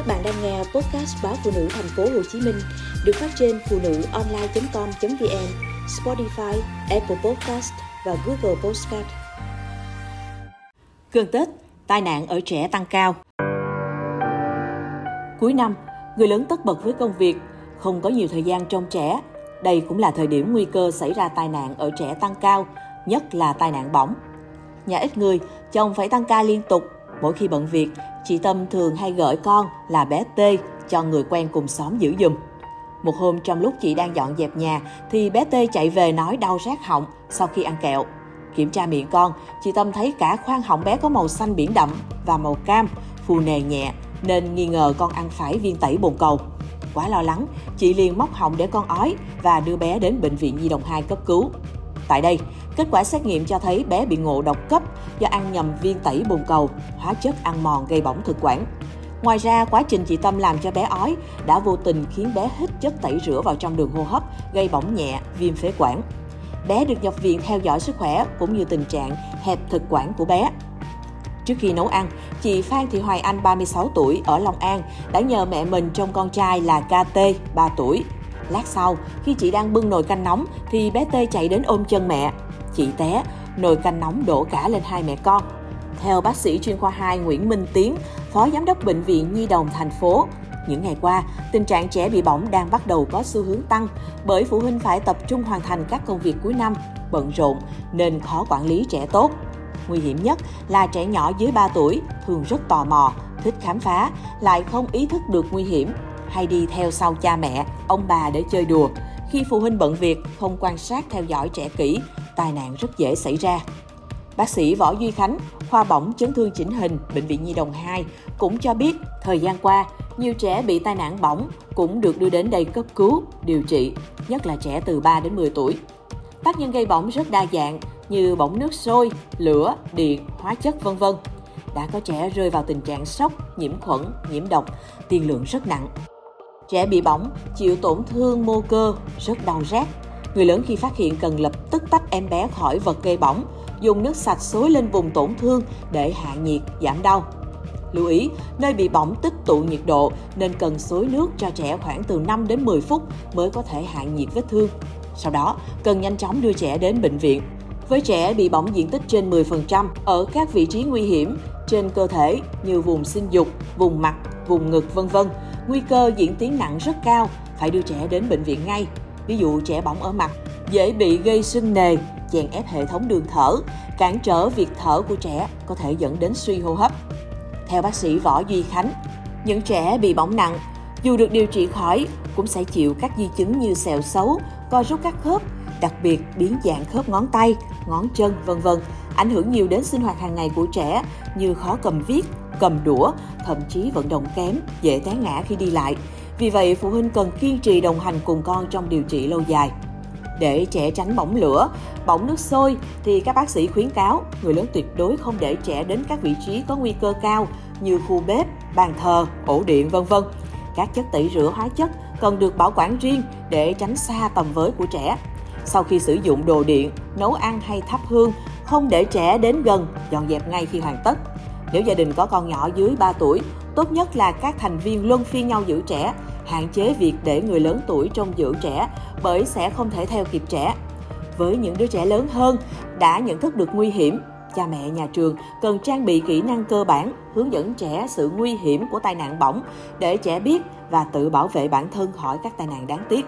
Các bạn đang nghe podcast báo phụ nữ thành phố Hồ Chí Minh được phát trên phụ nữ online.com.vn, Spotify, Apple Podcast và Google Podcast. Gần Tết, tai nạn ở trẻ tăng cao. Cuối năm, người lớn tất bật với công việc, không có nhiều thời gian trông trẻ. Đây cũng là thời điểm nguy cơ xảy ra tai nạn ở trẻ tăng cao, nhất là tai nạn bỏng. Nhà ít người, chồng phải tăng ca liên tục. Mỗi khi bận việc, chị Tâm thường hay gửi con là bé T cho người quen cùng xóm giữ giùm. Một hôm trong lúc chị đang dọn dẹp nhà thì bé T chạy về nói đau rát họng sau khi ăn kẹo. Kiểm tra miệng con, chị Tâm thấy cả khoang họng bé có màu xanh biển đậm và màu cam, phù nề nhẹ nên nghi ngờ con ăn phải viên tẩy bồn cầu. Quá lo lắng, chị liền móc họng để con ói và đưa bé đến bệnh viện Nhi đồng 2 cấp cứu. Tại đây, kết quả xét nghiệm cho thấy bé bị ngộ độc cấp do ăn nhầm viên tẩy bồn cầu, hóa chất ăn mòn gây bỏng thực quản. Ngoài ra, quá trình chị Tâm làm cho bé ói đã vô tình khiến bé hít chất tẩy rửa vào trong đường hô hấp, gây bỏng nhẹ, viêm phế quản. Bé được nhập viện theo dõi sức khỏe cũng như tình trạng hẹp thực quản của bé. Trước khi nấu ăn, chị Phan Thị Hoài Anh 36 tuổi ở Long An đã nhờ mẹ mình trông con trai là KT 3 tuổi. Lát sau, khi chị đang bưng nồi canh nóng thì bé T chạy đến ôm chân mẹ. Chị té, nồi canh nóng đổ cả lên hai mẹ con. Theo bác sĩ chuyên khoa 2 Nguyễn Minh Tiến, Phó Giám đốc Bệnh viện Nhi đồng thành phố, những ngày qua, tình trạng trẻ bị bỏng đang bắt đầu có xu hướng tăng bởi phụ huynh phải tập trung hoàn thành các công việc cuối năm, bận rộn nên khó quản lý trẻ tốt. Nguy hiểm nhất là trẻ nhỏ dưới 3 tuổi thường rất tò mò, thích khám phá, lại không ý thức được nguy hiểm, hay đi theo sau cha mẹ, ông bà để chơi đùa. Khi phụ huynh bận việc, không quan sát theo dõi trẻ kỹ, tai nạn rất dễ xảy ra. Bác sĩ Võ Duy Khánh, khoa bỏng chấn thương chỉnh hình, Bệnh viện Nhi đồng 2 cũng cho biết thời gian qua, nhiều trẻ bị tai nạn bỏng cũng được đưa đến đây cấp cứu, điều trị, nhất là trẻ từ 3 đến 10 tuổi. Tác nhân gây bỏng rất đa dạng như bỏng nước sôi, lửa, điện, hóa chất vân vân. Đã có trẻ rơi vào tình trạng sốc, nhiễm khuẩn, nhiễm độc, tiền lượng rất nặng. Trẻ bị bỏng, chịu tổn thương mô cơ, rất đau rát. Người lớn khi phát hiện cần lập tức tách em bé khỏi vật gây bỏng, dùng nước sạch xối lên vùng tổn thương để hạ nhiệt, giảm đau. Lưu ý, nơi bị bỏng tích tụ nhiệt độ nên cần xối nước cho trẻ khoảng từ 5 đến 10 phút mới có thể hạ nhiệt vết thương. Sau đó, cần nhanh chóng đưa trẻ đến bệnh viện. Với trẻ bị bỏng diện tích trên 10% ở các vị trí nguy hiểm trên cơ thể như vùng sinh dục, vùng mặt, vùng ngực vân vân, nguy cơ diễn tiến nặng rất cao, phải đưa trẻ đến bệnh viện ngay. Ví dụ trẻ bỏng ở mặt, dễ bị gây sưng nề, chèn ép hệ thống đường thở, cản trở việc thở của trẻ có thể dẫn đến suy hô hấp. Theo bác sĩ Võ Duy Khánh, những trẻ bị bỏng nặng dù được điều trị khỏi cũng sẽ chịu các di chứng như sẹo xấu, co rút các khớp, đặc biệt biến dạng khớp ngón tay, ngón chân vân vân, ảnh hưởng nhiều đến sinh hoạt hàng ngày của trẻ như khó cầm viết, cầm đũa, thậm chí vận động kém, dễ té ngã khi đi lại. Vì vậy, phụ huynh cần kiên trì đồng hành cùng con trong điều trị lâu dài. Để trẻ tránh bỏng lửa, bỏng nước sôi thì các bác sĩ khuyến cáo người lớn tuyệt đối không để trẻ đến các vị trí có nguy cơ cao như khu bếp, bàn thờ, ổ điện vân vân. Các chất tẩy rửa hóa chất cần được bảo quản riêng để tránh xa tầm với của trẻ. Sau khi sử dụng đồ điện, nấu ăn hay thắp hương, không để trẻ đến gần, dọn dẹp ngay khi hoàn tất. Nếu gia đình có con nhỏ dưới 3 tuổi, tốt nhất là các thành viên luân phiên nhau giữ trẻ, hạn chế việc để người lớn tuổi trông giữ trẻ bởi sẽ không thể theo kịp trẻ. Với những đứa trẻ lớn hơn đã nhận thức được nguy hiểm, cha mẹ nhà trường cần trang bị kỹ năng cơ bản hướng dẫn trẻ sự nguy hiểm của tai nạn bỏng để trẻ biết và tự bảo vệ bản thân khỏi các tai nạn đáng tiếc.